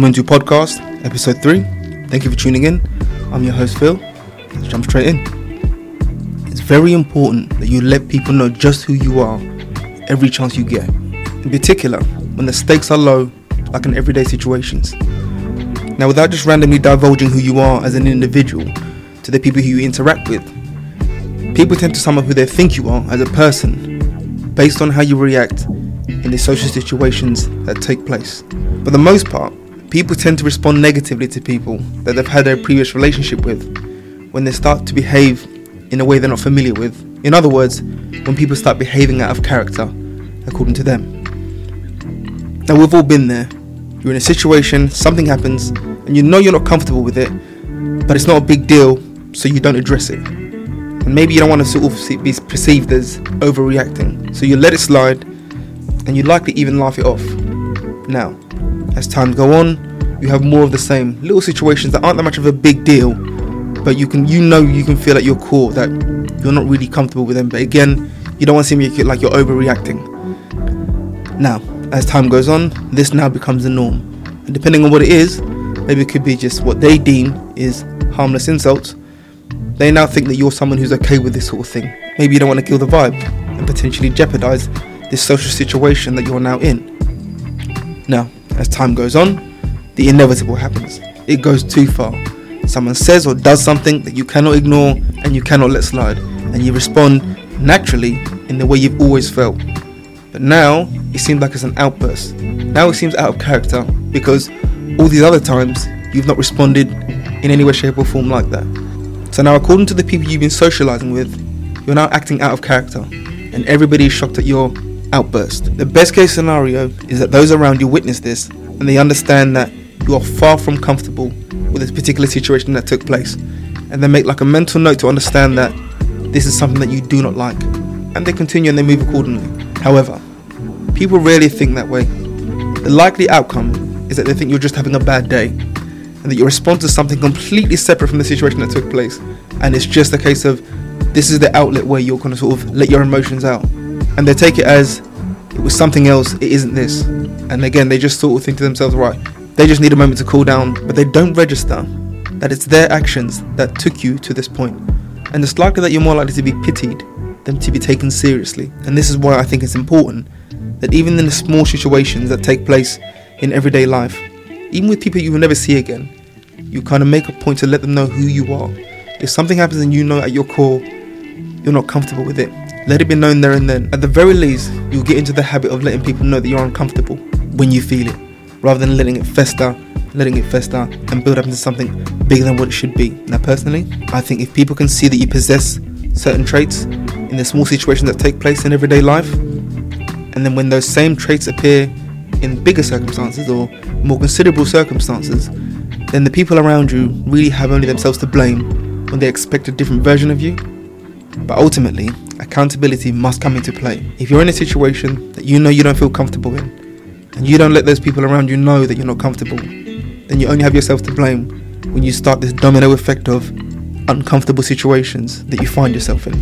Umuntu Podcast, Episode 3. Thank you for tuning in. I'm your host, Phil. Let's jump straight in. It's very important that you let people know just who you are every chance you get. In particular, when the stakes are low, like in everyday situations. Now, without just randomly divulging who you are as an individual to the people who you interact with, people tend to sum up who they think you are as a person based on how you react in the social situations that take place. For the most part, people tend to respond negatively to people that they've had a previous relationship with when they start to behave in a way they're not familiar with. In other words, when people start behaving out of character according to them. Now, we've all been there. You're in a situation, something happens, and you know you're not comfortable with it, but it's not a big deal, so you don't address it. And maybe you don't want to sort of be perceived as overreacting, so you let it slide and you likely even laugh it off. Now, as time go on, you have more of the same little situations that aren't that much of a big deal, but you can you know you can feel at your core that you're not really comfortable with them. But again, you don't want to seem like you're overreacting. Now, as time goes on, this now becomes the norm, and depending on what it is, maybe it could be just what they deem is harmless insults. They now think that you're someone who's okay with this sort of thing. Maybe you don't want to kill the vibe and potentially jeopardize this social situation that you're now in. Now, as time goes on, the inevitable happens. It goes too far. Someone says or does something that you cannot ignore and you cannot let slide, and you respond naturally in the way you've always felt. But now it seems like it's an outburst. Now it seems out of character because all these other times you've not responded in any way, shape, or form like that. So now, according to the people you've been socializing with, you're now acting out of character, and everybody is shocked at your outburst. The best case scenario is that those around you witness this and they understand that you are far from comfortable with this particular situation that took place, and they make like a mental note to understand that this is something that you do not like, and they continue and they move accordingly. However, people rarely think that way. The likely outcome is that they think you're just having a bad day, and that your response is something completely separate from the situation that took place, and it's just a case of this is the outlet where you're going to sort of let your emotions out and they take it as it was something else, it isn't this. And again, they just sort of think to themselves, right, they just need a moment to cool down, but they don't register that it's their actions that took you to this point. And it's likely that you're more likely to be pitied than to be taken seriously. And this is why I think it's important that even in the small situations that take place in everyday life, even with people you will never see again, you kind of make a point to let them know who you are. If something happens and you know at your core you're not comfortable with it, let it be known there and then. At the very least, you'll get into the habit of letting people know that you're uncomfortable when you feel it, rather than letting it fester, letting it fester and build up into something bigger than what it should be. Now, personally, I think if people can see that you possess certain traits in the small situations that take place in everyday life, and then when those same traits appear in bigger circumstances or more considerable circumstances, then the people around you really have only themselves to blame when they expect a different version of you. But ultimately, accountability must come into play. If you're in a situation that you know you don't feel comfortable in, and you don't let those people around you know that you're not comfortable, then you only have yourself to blame when you start this domino effect of uncomfortable situations that you find yourself in.